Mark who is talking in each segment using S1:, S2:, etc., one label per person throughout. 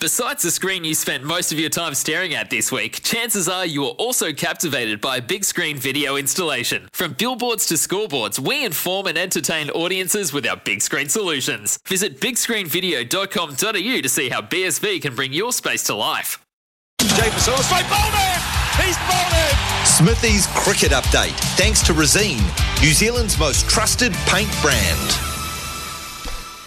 S1: Besides the screen you spent most of your time staring at this week, chances are you were also captivated by a big screen video installation. From billboards to scoreboards, we inform and entertain audiences with our big screen solutions. Visit bigscreenvideo.com.au to see how BSV can bring your space to life.
S2: James oh, straight bowled it! He's bowled it!
S3: Smithy's cricket update, thanks to Resene, New Zealand's most trusted paint brand.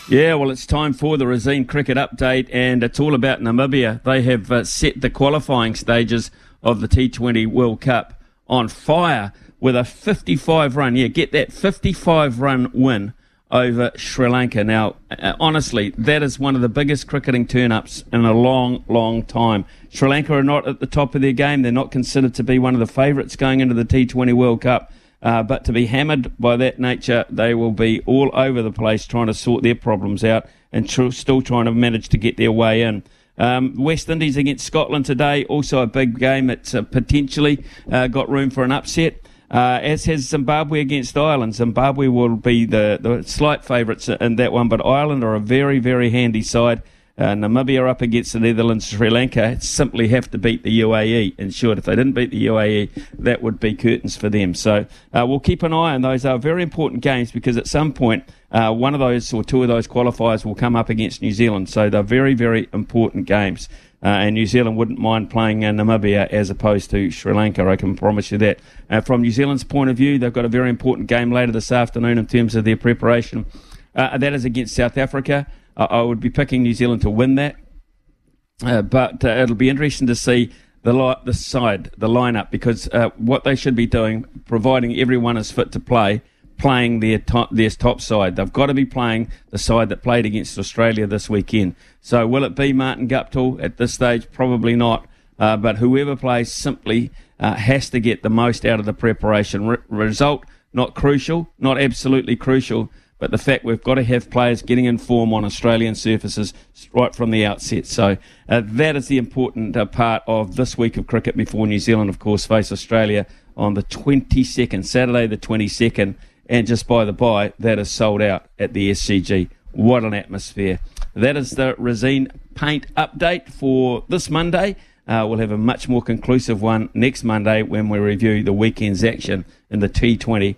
S4: Yeah, well, it's time for the Resene Cricket Update, and it's all about Namibia. They have uh, set the qualifying stages of the T20 World Cup on fire with a 55 run. Yeah, get that 55 run win over Sri Lanka. Now, uh, honestly, that is one of the biggest cricketing turn ups in a long, long time. Sri Lanka are not at the top of their game. They're not considered to be one of the favourites going into the T20 World Cup. Uh, but to be hammered by that nature, they will be all over the place trying to sort their problems out and tr- still trying to manage to get their way in. Um, West Indies against Scotland today, also a big game. It's uh, potentially uh, got room for an upset. Uh, as has Zimbabwe against Ireland. Zimbabwe will be the, the slight favourites in that one, but Ireland are a very, very handy side. Uh, Namibia up against the Netherlands, Sri Lanka simply have to beat the UAE. In short, if they didn't beat the UAE, that would be curtains for them. So uh, we'll keep an eye on those. Are very important games because at some point uh, one of those or two of those qualifiers will come up against New Zealand. So they're very, very important games. Uh, and New Zealand wouldn't mind playing uh, Namibia as opposed to Sri Lanka. I can promise you that. Uh, from New Zealand's point of view, they've got a very important game later this afternoon in terms of their preparation. Uh, that is against South Africa. I would be picking New Zealand to win that. Uh, but uh, it'll be interesting to see the li- the side, the lineup, because uh, what they should be doing, providing everyone is fit to play, playing their top, their top side. They've got to be playing the side that played against Australia this weekend. So will it be Martin Guptill at this stage? Probably not. Uh, but whoever plays simply uh, has to get the most out of the preparation. Re- result not crucial, not absolutely crucial, but the fact we've got to have players getting in form on Australian surfaces right from the outset. So uh, that is the important uh, part of this week of cricket before New Zealand, of course, face Australia on the 22nd, Saturday the 22nd. And just by the by, that is sold out at the SCG. What an atmosphere. That is the Resene Paint update for this Monday. Uh, we'll have a much more conclusive one next Monday when we review the weekend's action in the T20